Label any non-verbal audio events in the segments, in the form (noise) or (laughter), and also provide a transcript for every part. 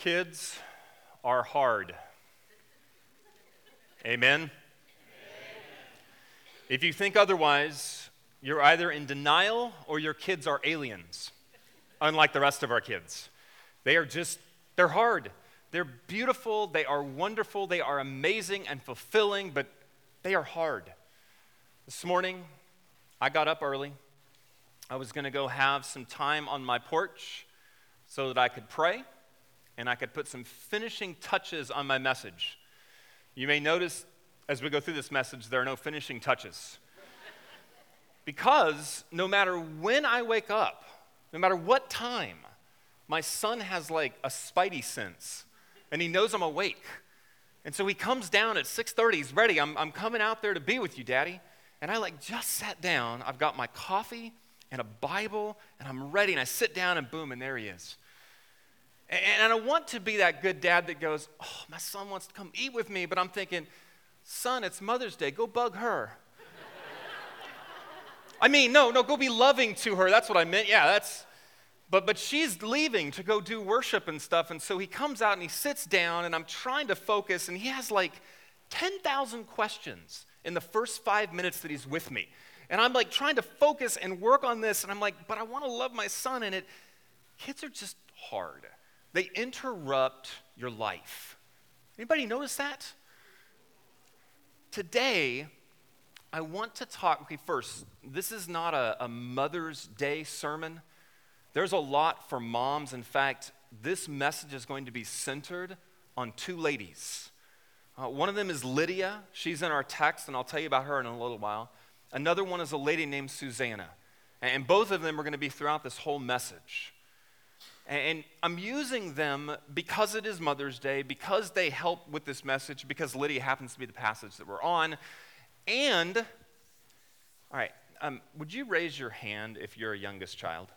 Kids are hard. Amen? If you think otherwise, you're either in denial or your kids are aliens, unlike the rest of our kids. They are just, they're hard. They're beautiful, they are wonderful, they are amazing and fulfilling, but they are hard. This morning, I got up early. I was going to go have some time on my porch so that I could pray and I could put some finishing touches on my message. You may notice as we go through this message, there are no finishing touches. because no matter when I wake up, no matter what time, my son has like a spidey sense and he knows I'm awake. And so he comes down at 6:30, he's ready. I'm, I'm coming out there to be with you, Daddy. And I like just sat down. I've got my coffee and a Bible, and I'm ready. And I sit down and boom, and there he is. And I want to be that good dad that goes, Oh, my son wants to come eat with me, but I'm thinking, Son, it's Mother's Day. Go bug her. I mean, no, no, go be loving to her. That's what I meant. Yeah, that's. But, but she's leaving to go do worship and stuff. And so he comes out and he sits down, and I'm trying to focus, and he has like 10,000 questions in the first five minutes that he's with me. And I'm like trying to focus and work on this, and I'm like, but I want to love my son. And it, kids are just hard. They interrupt your life. Anybody notice that? Today, I want to talk. Okay, first, this is not a, a Mother's Day sermon. There's a lot for moms. In fact, this message is going to be centered on two ladies. Uh, one of them is Lydia. She's in our text, and I'll tell you about her in a little while. Another one is a lady named Susanna. And both of them are going to be throughout this whole message. And I'm using them because it is Mother's Day, because they help with this message, because Lydia happens to be the passage that we're on. And, all right, um, would you raise your hand if you're a youngest child?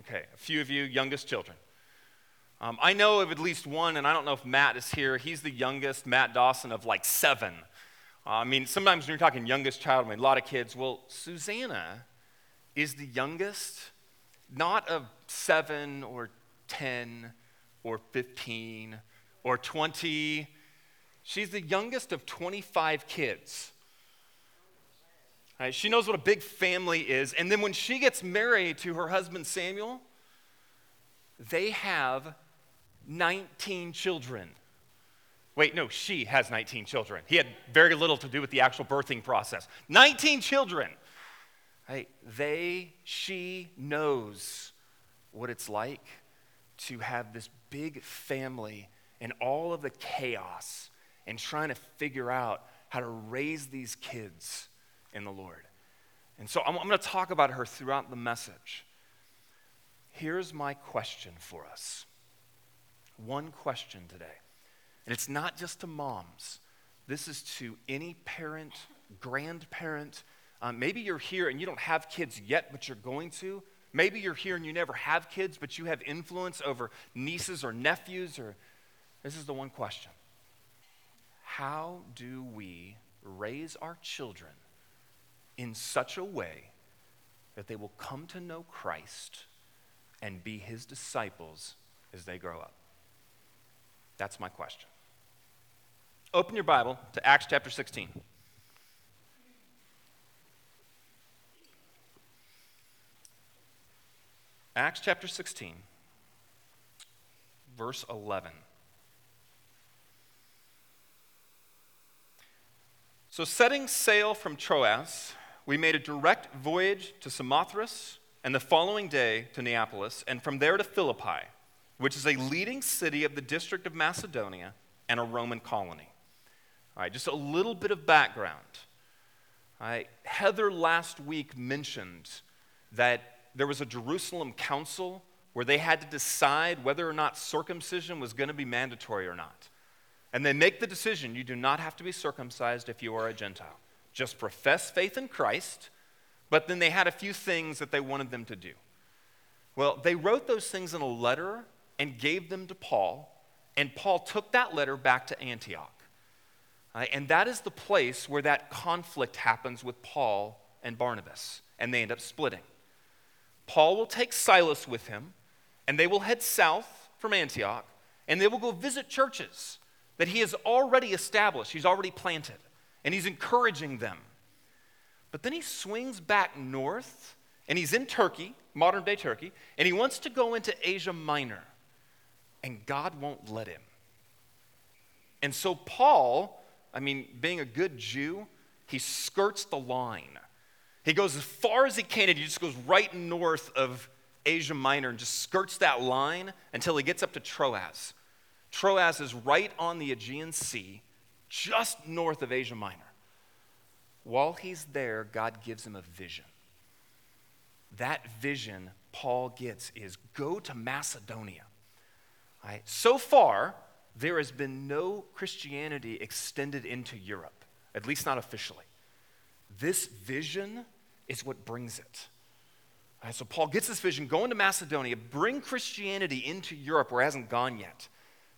Okay, a few of you, youngest children. Um, I know of at least one, and I don't know if Matt is here. He's the youngest, Matt Dawson, of like seven. Uh, I mean, sometimes when you're talking youngest child, I mean, a lot of kids. Well, Susanna is the youngest, not of seven or 10 or 15 or 20. She's the youngest of 25 kids. Right, she knows what a big family is. And then when she gets married to her husband Samuel, they have 19 children. Wait, no, she has 19 children. He had very little to do with the actual birthing process. 19 children. Right? They, she knows what it's like to have this big family and all of the chaos and trying to figure out how to raise these kids in the Lord. And so I'm, I'm going to talk about her throughout the message. Here's my question for us one question today. And it's not just to moms, this is to any parent, grandparent. Um, maybe you're here and you don't have kids yet, but you're going to. Maybe you're here and you never have kids, but you have influence over nieces or nephews, or this is the one question How do we raise our children in such a way that they will come to know Christ and be his disciples as they grow up? That's my question. Open your Bible to Acts chapter 16. Acts chapter 16, verse 11. So, setting sail from Troas, we made a direct voyage to Samothrace, and the following day to Neapolis, and from there to Philippi, which is a leading city of the district of Macedonia and a Roman colony. All right, just a little bit of background. All right, Heather last week mentioned that there was a Jerusalem council where they had to decide whether or not circumcision was going to be mandatory or not. And they make the decision you do not have to be circumcised if you are a Gentile. Just profess faith in Christ, but then they had a few things that they wanted them to do. Well, they wrote those things in a letter and gave them to Paul, and Paul took that letter back to Antioch. Uh, and that is the place where that conflict happens with Paul and Barnabas, and they end up splitting. Paul will take Silas with him, and they will head south from Antioch and they will go visit churches that he has already established, he's already planted, and he's encouraging them. But then he swings back north and he's in Turkey, modern day Turkey, and he wants to go into Asia Minor, and God won't let him. And so, Paul, I mean, being a good Jew, he skirts the line. He goes as far as he can, and he just goes right north of Asia Minor and just skirts that line until he gets up to Troas. Troas is right on the Aegean Sea, just north of Asia Minor. While he's there, God gives him a vision. That vision Paul gets is go to Macedonia. Right? So far, there has been no Christianity extended into Europe, at least not officially. This vision is what brings it. Right, so Paul gets this vision, go into Macedonia, bring Christianity into Europe where it hasn't gone yet.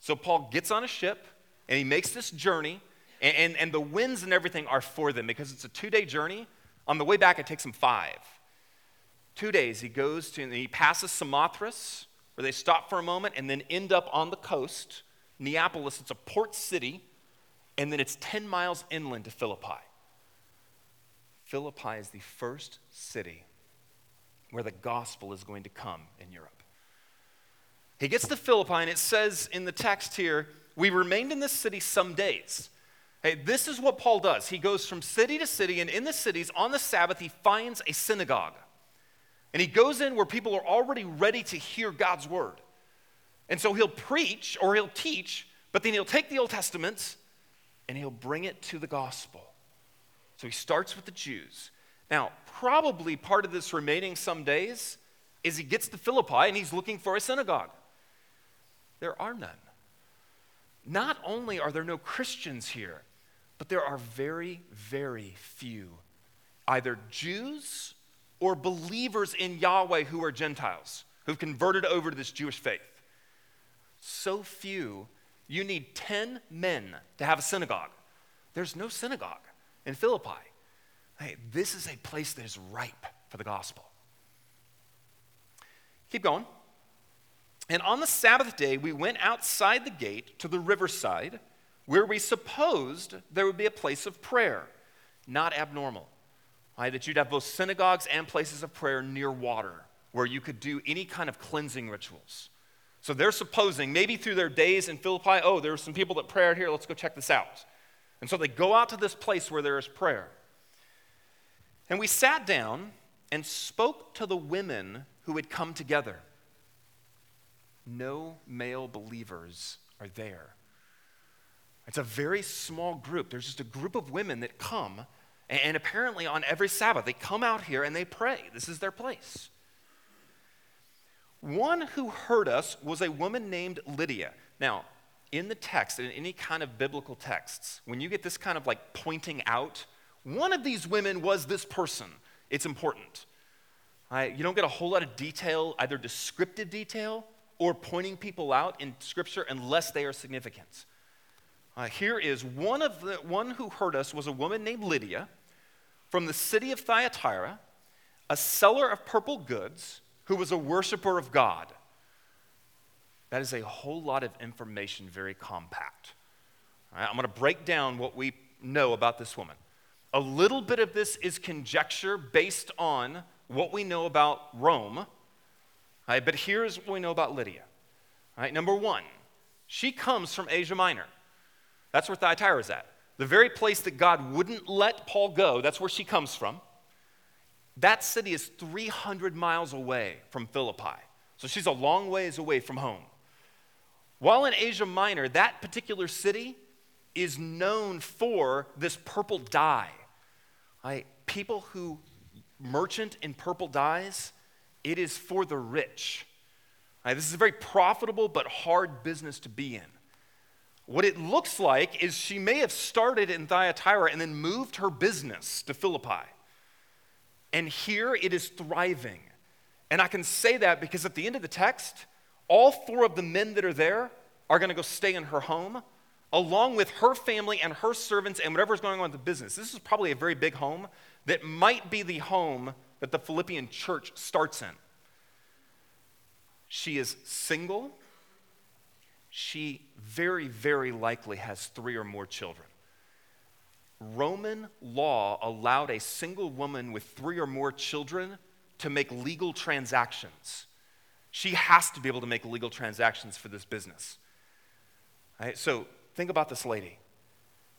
So Paul gets on a ship and he makes this journey, and, and, and the winds and everything are for them because it's a two day journey. On the way back, it takes him five. Two days, he goes to, and he passes Samothrace, where they stop for a moment and then end up on the coast Neapolis, it's a port city, and then it's 10 miles inland to Philippi. Philippi is the first city where the gospel is going to come in Europe. He gets to Philippi, and it says in the text here, We remained in this city some days. Hey, this is what Paul does. He goes from city to city, and in the cities, on the Sabbath, he finds a synagogue. And he goes in where people are already ready to hear God's word. And so he'll preach or he'll teach, but then he'll take the Old Testament and he'll bring it to the gospel. So he starts with the Jews. Now, probably part of this remaining some days is he gets to Philippi and he's looking for a synagogue. There are none. Not only are there no Christians here, but there are very, very few either Jews or believers in Yahweh who are Gentiles, who've converted over to this Jewish faith so few, you need 10 men to have a synagogue. There's no synagogue in Philippi. Hey, this is a place that is ripe for the gospel. Keep going. And on the Sabbath day, we went outside the gate to the riverside where we supposed there would be a place of prayer. Not abnormal. Right? That you'd have both synagogues and places of prayer near water where you could do any kind of cleansing rituals. So they're supposing, maybe through their days in Philippi, oh, there are some people that prayed here, let's go check this out. And so they go out to this place where there is prayer. And we sat down and spoke to the women who had come together. No male believers are there. It's a very small group. There's just a group of women that come, and apparently on every Sabbath, they come out here and they pray. This is their place. One who heard us was a woman named Lydia. Now, in the text, in any kind of biblical texts, when you get this kind of like pointing out, one of these women was this person. It's important. you don't get a whole lot of detail, either descriptive detail or pointing people out in Scripture unless they are significant. Uh, here is one of the one who heard us was a woman named Lydia from the city of Thyatira, a seller of purple goods who was a worshiper of God. That is a whole lot of information, very compact. Right, I'm going to break down what we know about this woman. A little bit of this is conjecture based on what we know about Rome, but here's what we know about Lydia. Right, number one, she comes from Asia Minor. That's where Thyatira is at. The very place that God wouldn't let Paul go, that's where she comes from. That city is 300 miles away from Philippi. So she's a long ways away from home. While in Asia Minor, that particular city is known for this purple dye. Right? People who merchant in purple dyes, it is for the rich. This is a very profitable but hard business to be in. What it looks like is she may have started in Thyatira and then moved her business to Philippi. And here it is thriving. And I can say that because at the end of the text, all four of the men that are there are going to go stay in her home, along with her family and her servants and whatever's going on with the business. This is probably a very big home that might be the home that the Philippian church starts in. She is single, she very, very likely has three or more children. Roman law allowed a single woman with three or more children to make legal transactions. She has to be able to make legal transactions for this business. Right, so think about this lady.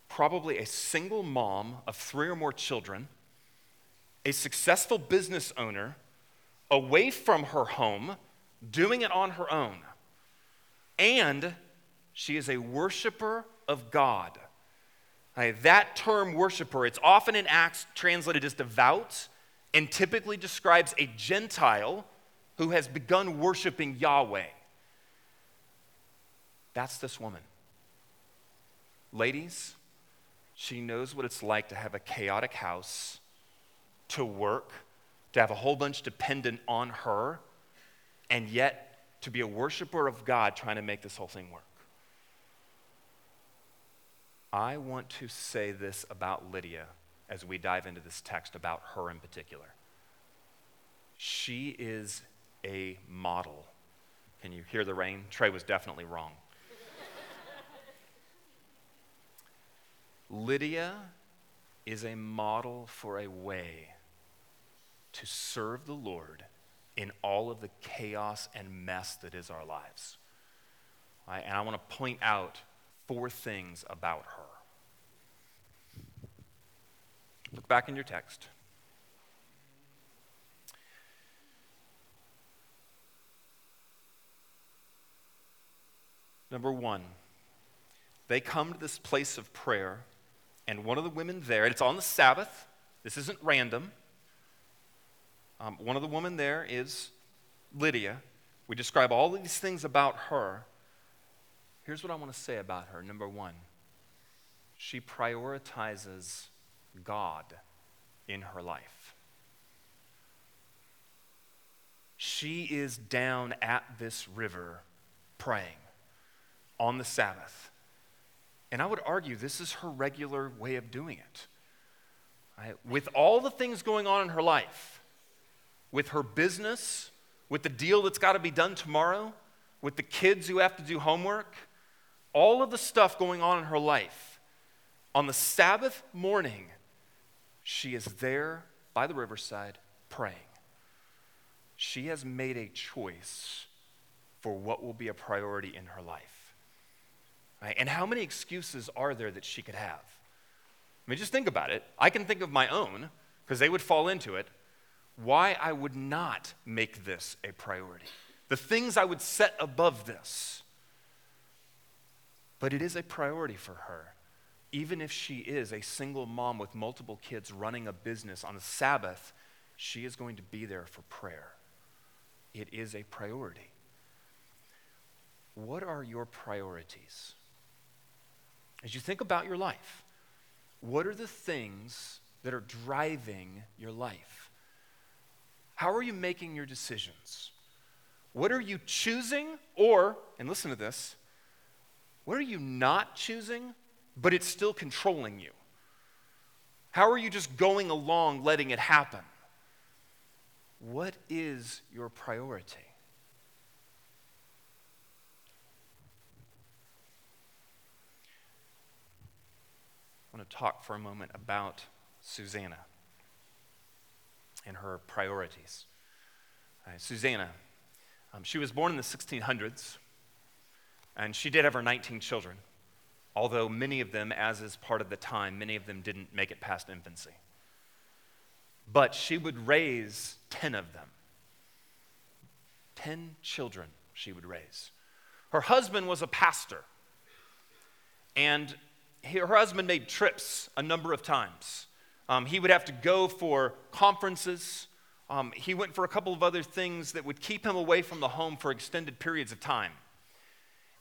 Probably a single mom of three or more children, a successful business owner, away from her home, doing it on her own. And she is a worshiper of God. Right, that term worshiper, it's often in Acts translated as devout and typically describes a Gentile who has begun worshiping Yahweh. That's this woman. Ladies, she knows what it's like to have a chaotic house, to work, to have a whole bunch dependent on her, and yet to be a worshiper of God trying to make this whole thing work. I want to say this about Lydia as we dive into this text about her in particular. She is a model. Can you hear the rain? Trey was definitely wrong. Lydia is a model for a way to serve the Lord in all of the chaos and mess that is our lives. Right? And I want to point out four things about her. Look back in your text. Number one, they come to this place of prayer, and one of the women there, it's on the Sabbath, this isn't random. Um, one of the women there is Lydia. We describe all these things about her. Here's what I want to say about her. Number one, she prioritizes God in her life. She is down at this river praying on the Sabbath. And I would argue this is her regular way of doing it. Right? With all the things going on in her life, with her business, with the deal that's got to be done tomorrow, with the kids who have to do homework, all of the stuff going on in her life, on the Sabbath morning, she is there by the riverside praying. She has made a choice for what will be a priority in her life. Right? And how many excuses are there that she could have? I mean, just think about it. I can think of my own, because they would fall into it, why I would not make this a priority. The things I would set above this. But it is a priority for her even if she is a single mom with multiple kids running a business on a Sabbath, she is going to be there for prayer. It is a priority. What are your priorities? As you think about your life, what are the things that are driving your life? How are you making your decisions? What are you choosing? Or, and listen to this, what are you not choosing but it's still controlling you? How are you just going along letting it happen? What is your priority? I want to talk for a moment about Susanna and her priorities. Uh, Susanna, um, she was born in the 1600s, and she did have her 19 children although many of them, as is part of the time, many of them didn't make it past infancy. But she would raise 10 of them. 10 children she would raise. Her husband was a pastor, and her husband made trips a number of times. Um, he would have to go for conferences. Um, he went for a couple of other things that would keep him away from the home for extended periods of time.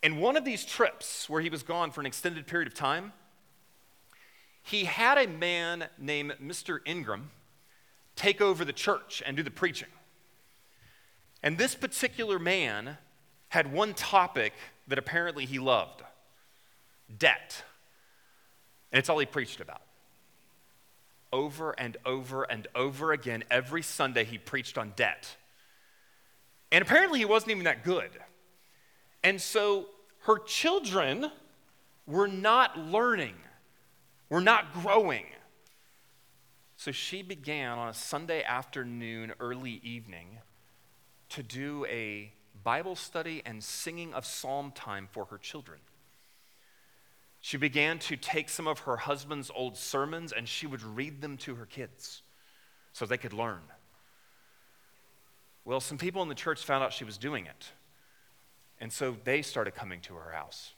And one of these trips, where he was gone for an extended period of time, he had a man named Mr. Ingram take over the church and do the preaching. And this particular man had one topic that apparently he loved debt. And it's all he preached about. Over and over and over again, every Sunday he preached on debt. And apparently he wasn't even that good. And so her children were not learning, were not growing. So she began on a Sunday afternoon, early evening, to do a Bible study and singing of psalm time for her children. She began to take some of her husband's old sermons and she would read them to her kids so they could learn. Well, some people in the church found out she was doing it. And so they started coming to her house.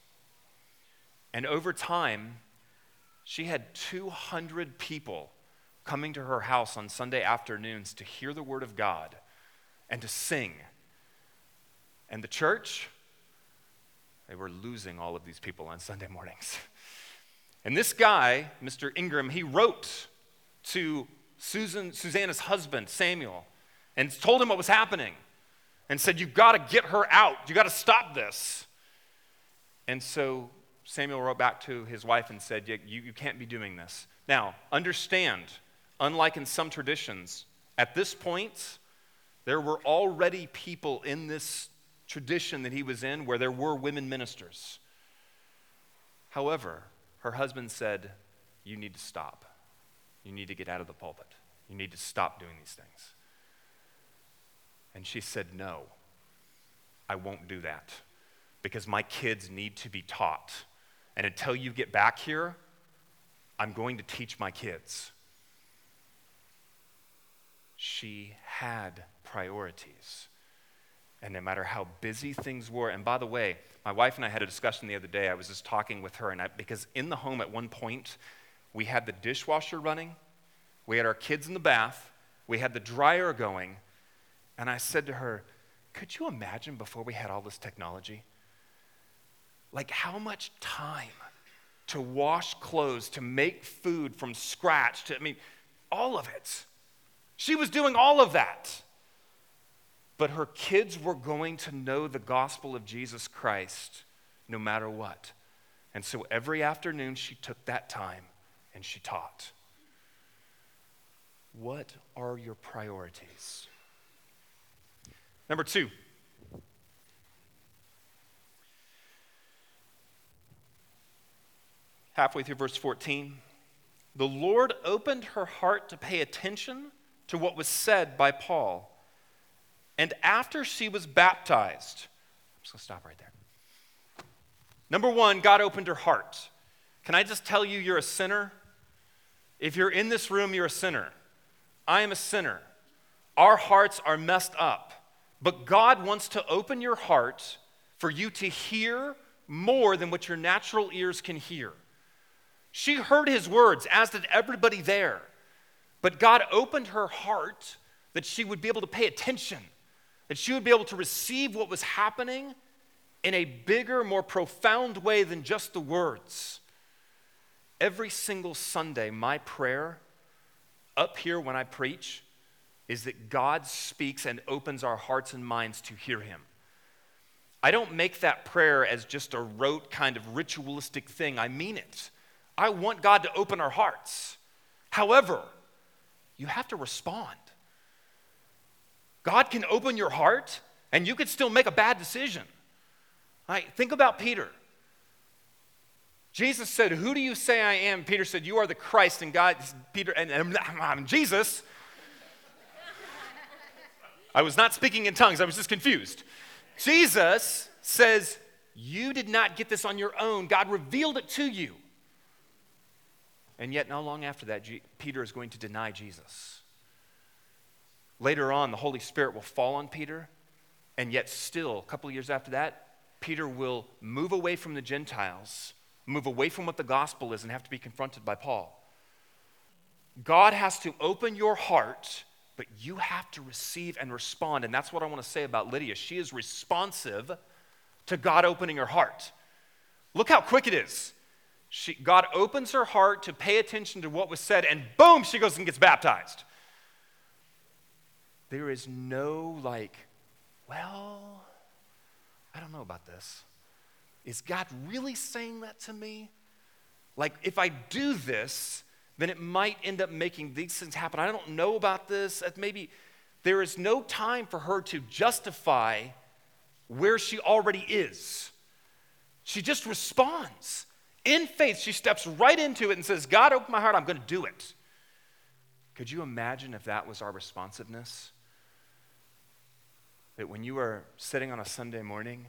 And over time, she had 200 people coming to her house on Sunday afternoons to hear the Word of God and to sing. And the church, they were losing all of these people on Sunday mornings. And this guy, Mr. Ingram, he wrote to Susan, Susanna's husband, Samuel, and told him what was happening and said, You've got to get her out. You've got to stop this. And so Samuel wrote back to his wife and said, you, you can't be doing this. Now, understand, unlike in some traditions, at this point, there were already people in this tradition that he was in where there were women ministers. However, her husband said, You need to stop. You need to get out of the pulpit. You need to stop doing these things. And she said, No, I won't do that because my kids need to be taught. And until you get back here, I'm going to teach my kids. She had priorities. And no matter how busy things were, and by the way, my wife and I had a discussion the other day. I was just talking with her, and I, because in the home at one point, we had the dishwasher running, we had our kids in the bath, we had the dryer going, and I said to her, Could you imagine before we had all this technology? Like, how much time to wash clothes, to make food from scratch, to, I mean, all of it. She was doing all of that. But her kids were going to know the gospel of Jesus Christ no matter what. And so every afternoon she took that time and she taught. What are your priorities? Number two, halfway through verse 14, the Lord opened her heart to pay attention to what was said by Paul. And after she was baptized, I'm just going to stop right there. Number one, God opened her heart. Can I just tell you, you're a sinner? If you're in this room, you're a sinner. I am a sinner. Our hearts are messed up. But God wants to open your heart for you to hear more than what your natural ears can hear. She heard his words, as did everybody there. But God opened her heart that she would be able to pay attention, that she would be able to receive what was happening in a bigger, more profound way than just the words. Every single Sunday, my prayer up here when I preach is that God speaks and opens our hearts and minds to hear Him. I don't make that prayer as just a rote kind of ritualistic thing. I mean it. I want God to open our hearts. However, you have to respond. God can open your heart and you could still make a bad decision. Right? Think about Peter. Jesus said, Who do you say I am? Peter said, You are the Christ. And God, Peter, and, and I'm Jesus I was not speaking in tongues, I was just confused. Jesus says, You did not get this on your own, God revealed it to you. And yet, not long after that, Peter is going to deny Jesus. Later on, the Holy Spirit will fall on Peter, and yet, still, a couple of years after that, Peter will move away from the Gentiles, move away from what the gospel is, and have to be confronted by Paul. God has to open your heart but you have to receive and respond. And that's what I want to say about Lydia. She is responsive to God opening her heart. Look how quick it is. She, God opens her heart to pay attention to what was said, and boom, she goes and gets baptized. There is no, like, well, I don't know about this. Is God really saying that to me? Like, if I do this, then it might end up making these things happen. I don't know about this. Maybe there is no time for her to justify where she already is. She just responds. In faith, she steps right into it and says, God, open my heart, I'm going to do it. Could you imagine if that was our responsiveness? That when you are sitting on a Sunday morning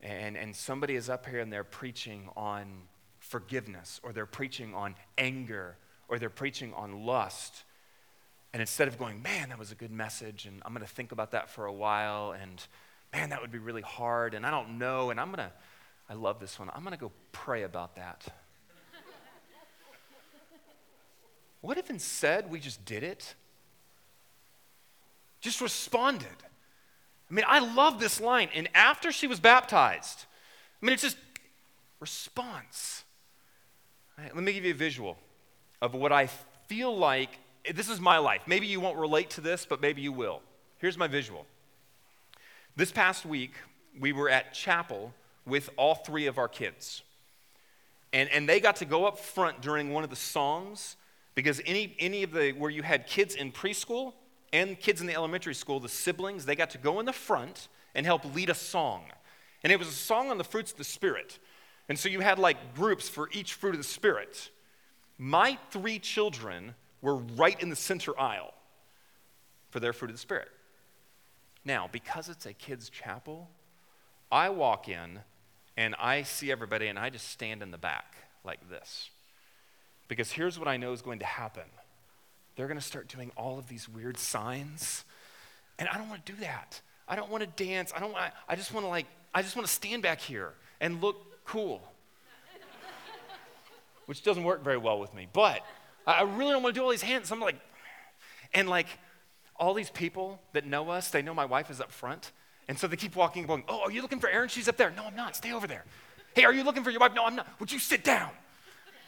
and, and somebody is up here and they're preaching on forgiveness, or they're preaching on anger, or they're preaching on lust, and instead of going, man, that was a good message, and I'm going to think about that for a while, and man, that would be really hard, and I don't know, and I'm going to, I love this one, I'm going to go pray about that. what if instead we just did it? Just responded. I mean, I love this line. And after she was baptized, I mean, it's just response. Right, let me give you a visual of what I feel like. This is my life. Maybe you won't relate to this, but maybe you will. Here's my visual. This past week, we were at chapel with all three of our kids. And, and they got to go up front during one of the songs because any, any of the, where you had kids in preschool, and kids in the elementary school, the siblings, they got to go in the front and help lead a song. And it was a song on the fruits of the Spirit. And so you had like groups for each fruit of the Spirit. My three children were right in the center aisle for their fruit of the Spirit. Now, because it's a kids' chapel, I walk in and I see everybody and I just stand in the back like this. Because here's what I know is going to happen they're going to start doing all of these weird signs. And I don't want to do that. I don't want to dance. I don't want I just want to like I just want to stand back here and look cool. (laughs) Which doesn't work very well with me. But I really don't want to do all these hands. So I'm like and like all these people that know us, they know my wife is up front. And so they keep walking, going, Oh, are you looking for Aaron? She's up there. No, I'm not. Stay over there. Hey, are you looking for your wife? No, I'm not. Would you sit down?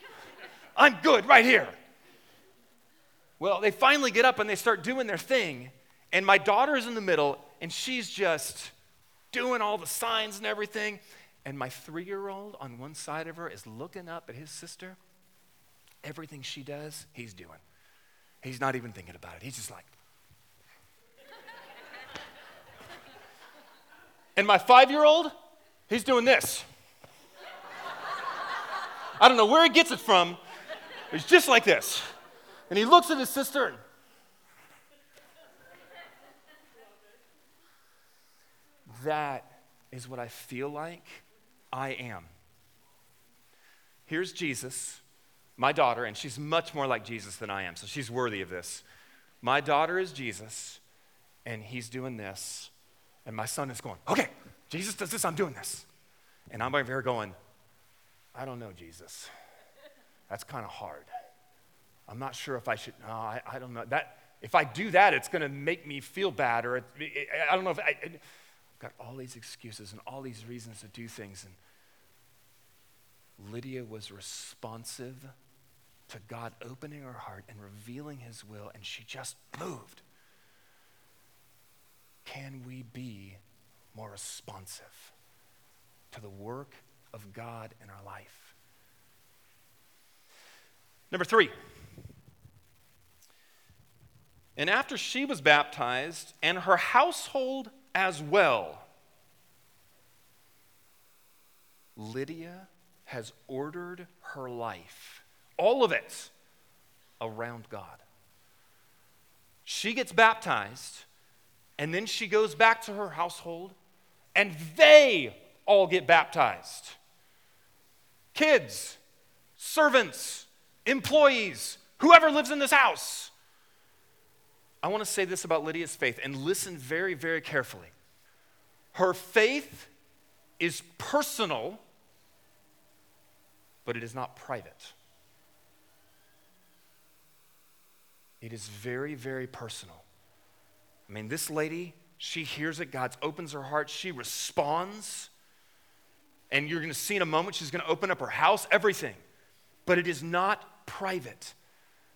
(laughs) I'm good right here. Well, they finally get up and they start doing their thing. And my daughter is in the middle and she's just doing all the signs and everything. And my three year old on one side of her is looking up at his sister. Everything she does, he's doing. He's not even thinking about it. He's just like, (laughs) and my five year old, he's doing this. I don't know where he gets it from. He's just like this. And he looks at his sister and that is what I feel like I am. Here's Jesus, my daughter, and she's much more like Jesus than I am, so she's worthy of this. My daughter is Jesus, and he's doing this, and my son is going, okay, Jesus does this, I'm doing this. And I'm over here going, I don't know, Jesus. That's kind of hard. I'm not sure if I should, no, I, I don't know. That, if I do that, it's going to make me feel bad, or it, it, I don't know if I, have got all these excuses and all these reasons to do things. And Lydia was responsive to God opening her heart and revealing his will, and she just moved. Can we be more responsive to the work of God in our life? Number three. And after she was baptized, and her household as well, Lydia has ordered her life, all of it, around God. She gets baptized, and then she goes back to her household, and they all get baptized. Kids, servants, employees, whoever lives in this house. I want to say this about Lydia's faith and listen very, very carefully. Her faith is personal, but it is not private. It is very, very personal. I mean, this lady, she hears it, God opens her heart, she responds. And you're going to see in a moment, she's going to open up her house, everything. But it is not private.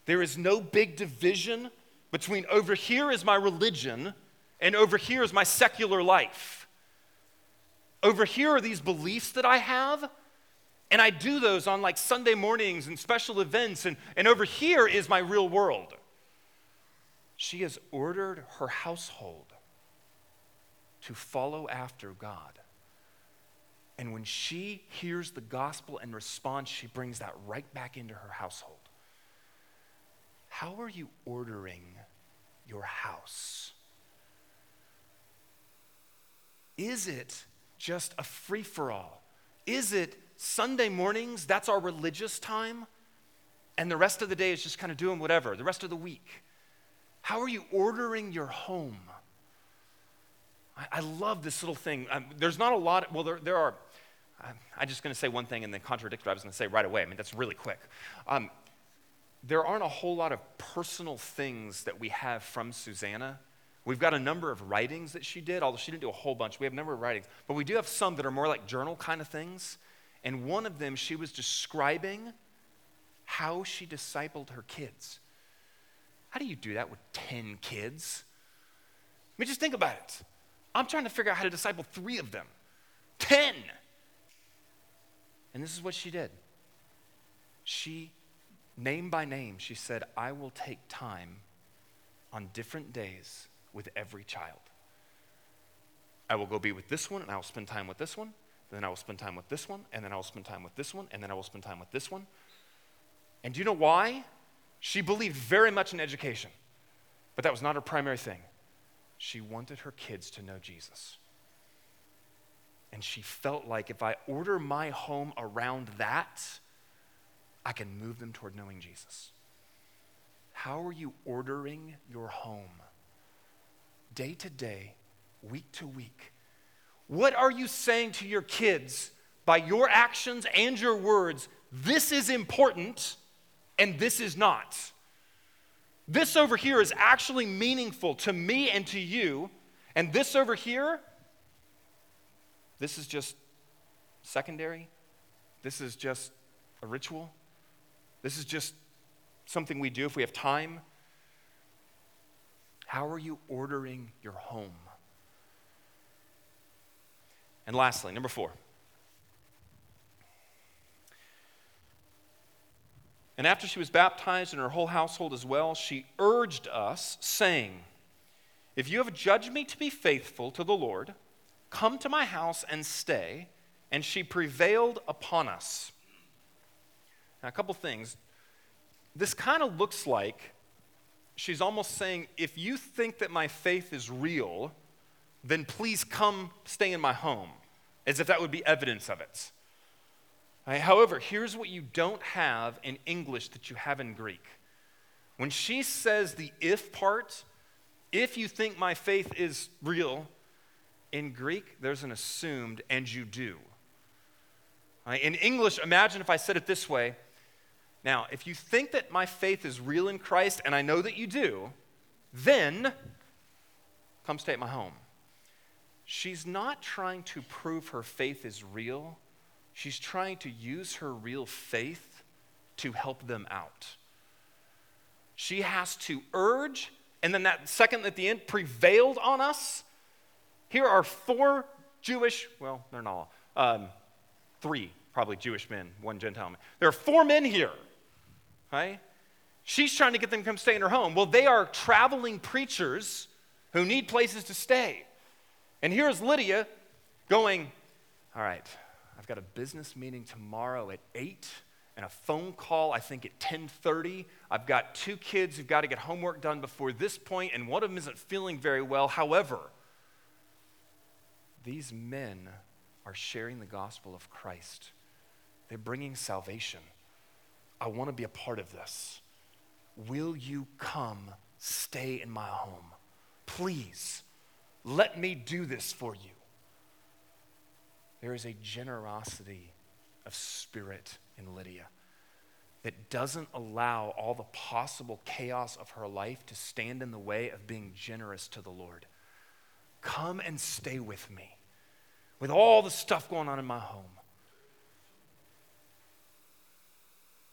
There is no big division between over here is my religion and over here is my secular life. Over here are these beliefs that I have, and I do those on like Sunday mornings and special events, and, and over here is my real world. She has ordered her household to follow after God. And when she hears the gospel and responds, she brings that right back into her household. How are you ordering your house? Is it just a free for all? Is it Sunday mornings, that's our religious time, and the rest of the day is just kind of doing whatever, the rest of the week? How are you ordering your home? I, I love this little thing. Um, there's not a lot, well, there, there are. I'm just going to say one thing and then contradict what I was going to say right away. I mean, that's really quick. Um, there aren't a whole lot of personal things that we have from Susanna. We've got a number of writings that she did, although she didn't do a whole bunch. We have a number of writings, but we do have some that are more like journal kind of things. And one of them, she was describing how she discipled her kids. How do you do that with 10 kids? I mean, just think about it. I'm trying to figure out how to disciple three of them. 10! And this is what she did. She name by name, she said, I will take time on different days with every child. I will go be with this one, and I will spend time with this one, then I will spend time with this one, and then I will spend time with this one, and then I will spend time with this one. And do you know why? She believed very much in education, but that was not her primary thing. She wanted her kids to know Jesus. And she felt like if I order my home around that, I can move them toward knowing Jesus. How are you ordering your home? Day to day, week to week. What are you saying to your kids by your actions and your words? This is important and this is not. This over here is actually meaningful to me and to you, and this over here, this is just secondary. This is just a ritual. This is just something we do if we have time. How are you ordering your home? And lastly, number four. And after she was baptized and her whole household as well, she urged us, saying, If you have judged me to be faithful to the Lord, come to my house and stay. And she prevailed upon us. Now, a couple things. This kind of looks like she's almost saying, if you think that my faith is real, then please come stay in my home, as if that would be evidence of it. Right? However, here's what you don't have in English that you have in Greek. When she says the if part, if you think my faith is real, in Greek, there's an assumed and you do. Right? In English, imagine if I said it this way now, if you think that my faith is real in Christ, and I know that you do, then come stay at my home. She's not trying to prove her faith is real. She's trying to use her real faith to help them out. She has to urge, and then that second at the end, prevailed on us. Here are four Jewish, well, they're not all, um, three probably Jewish men, one Gentile man. There are four men here right? She's trying to get them to come stay in her home. Well, they are traveling preachers who need places to stay. And here's Lydia going, All right, I've got a business meeting tomorrow at 8 and a phone call I think at 10:30. I've got two kids who've got to get homework done before this point and one of them isn't feeling very well. However, these men are sharing the gospel of Christ. They're bringing salvation. I want to be a part of this. Will you come stay in my home? Please, let me do this for you. There is a generosity of spirit in Lydia that doesn't allow all the possible chaos of her life to stand in the way of being generous to the Lord. Come and stay with me with all the stuff going on in my home.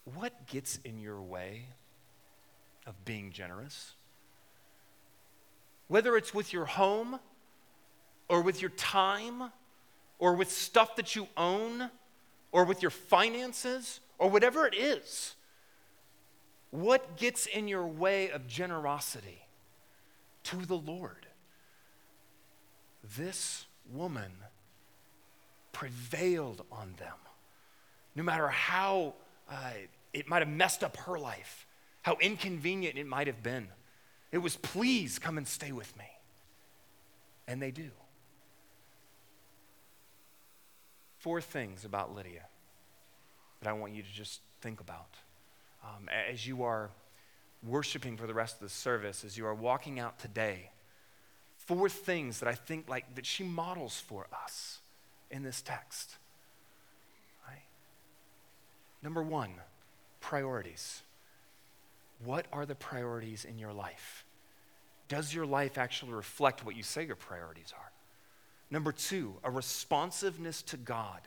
What gets in your way of being generous? Whether it's with your home, or with your time, or with stuff that you own, or with your finances, or whatever it is. What gets in your way of generosity to the Lord? This woman prevailed on them. No matter how uh, it might have messed up her life, how inconvenient it might have been, it was, please come and stay with me. And they do. Four things about Lydia that I want you to just think about um, as you are worshiping for the rest of the service, as you are walking out today. Four things that I think like that she models for us in this text. Number one, priorities. What are the priorities in your life? Does your life actually reflect what you say your priorities are? Number two, a responsiveness to God.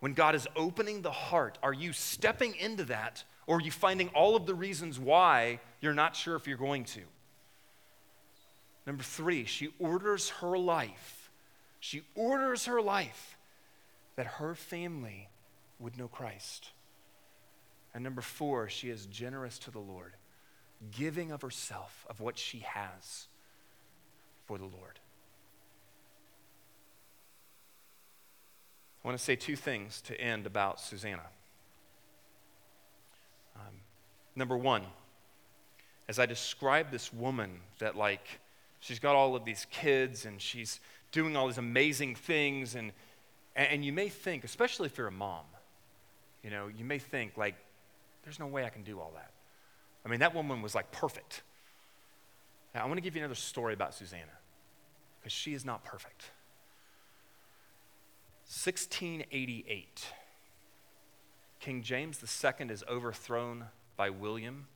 When God is opening the heart, are you stepping into that or are you finding all of the reasons why you're not sure if you're going to? Number three, she orders her life. She orders her life that her family would know Christ. And number four, she is generous to the Lord, giving of herself, of what she has for the Lord. I want to say two things to end about Susanna. Um, number one, as I describe this woman that, like, she's got all of these kids and she's doing all these amazing things, and, and you may think, especially if you're a mom, you know, you may think, like, there's no way I can do all that. I mean, that woman was like perfect. Now, I want to give you another story about Susanna because she is not perfect. 1688, King James II is overthrown by William,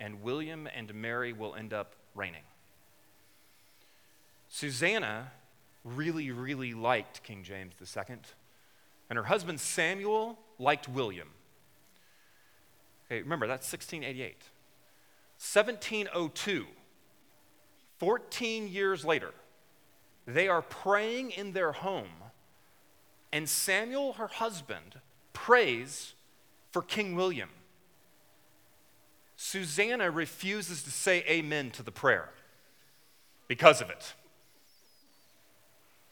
and William and Mary will end up reigning. Susanna really, really liked King James II, and her husband Samuel liked William. Okay, remember, that's 1688. 1702, 14 years later, they are praying in their home and Samuel, her husband, prays for King William. Susanna refuses to say amen to the prayer because of it.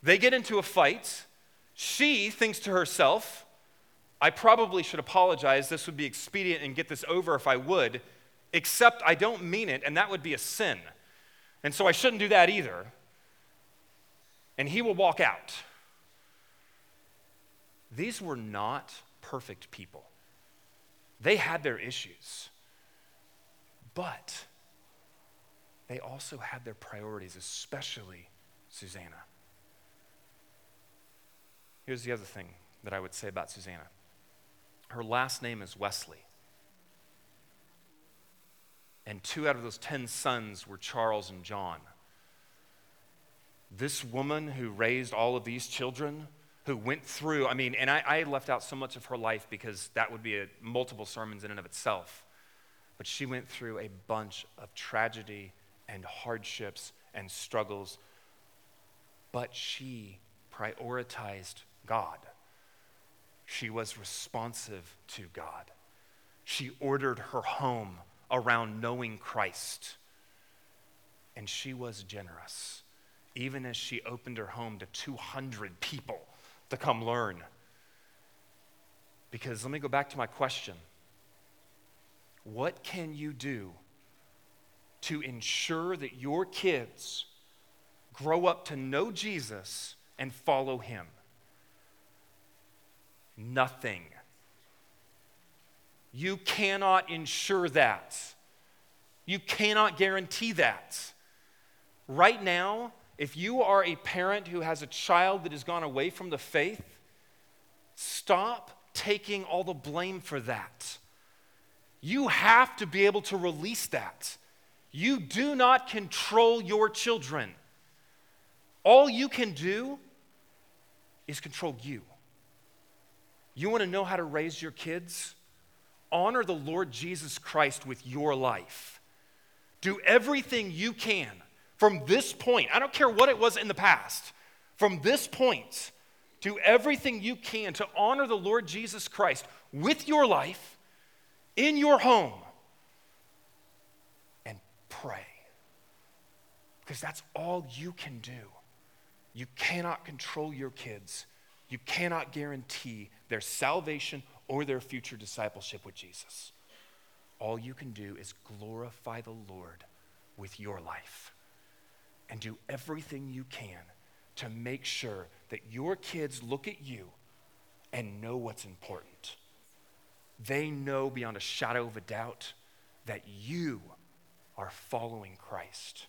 They get into a fight. She thinks to herself, I probably should apologize. This would be expedient and get this over if I would, except I don't mean it, and that would be a sin. And so I shouldn't do that either. And he will walk out. These were not perfect people. They had their issues, but they also had their priorities, especially Susanna. Here's the other thing that I would say about Susanna her last name is Wesley. And two out of those 10 sons were Charles and John. This woman who raised all of these children who went through, I mean, and I, I left out so much of her life because that would be a, multiple sermons in and of itself. But she went through a bunch of tragedy and hardships and struggles. But she prioritized God. She was responsive to God. She ordered her home around knowing Christ. And she was generous, even as she opened her home to 200 people to come learn. Because let me go back to my question What can you do to ensure that your kids grow up to know Jesus and follow him? Nothing. You cannot ensure that. You cannot guarantee that. Right now, if you are a parent who has a child that has gone away from the faith, stop taking all the blame for that. You have to be able to release that. You do not control your children. All you can do is control you. You want to know how to raise your kids? Honor the Lord Jesus Christ with your life. Do everything you can from this point, I don't care what it was in the past, from this point, do everything you can to honor the Lord Jesus Christ with your life, in your home, and pray. Because that's all you can do. You cannot control your kids, you cannot guarantee their salvation or their future discipleship with Jesus. All you can do is glorify the Lord with your life and do everything you can to make sure that your kids look at you and know what's important. They know beyond a shadow of a doubt that you are following Christ.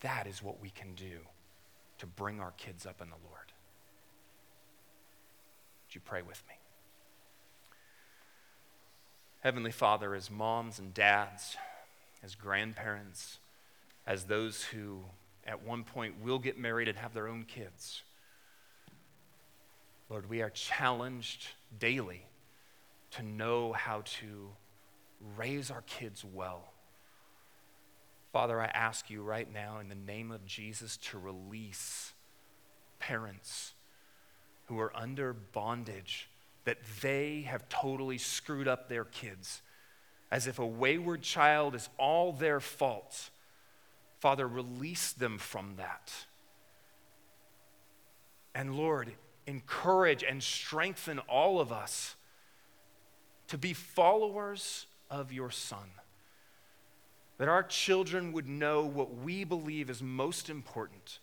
That is what we can do to bring our kids up in the Lord. Would you pray with me? Heavenly Father, as moms and dads, as grandparents, as those who at one point will get married and have their own kids, Lord, we are challenged daily to know how to raise our kids well. Father, I ask you right now in the name of Jesus to release parents who are under bondage that they have totally screwed up their kids as if a wayward child is all their fault. Father, release them from that. And Lord, encourage and strengthen all of us to be followers of your Son. That our children would know what we believe is most important,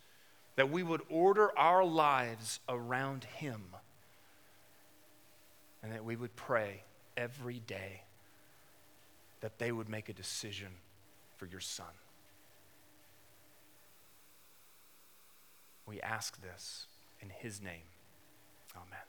that we would order our lives around Him, and that we would pray every day that they would make a decision for your Son. We ask this in His name. Amen.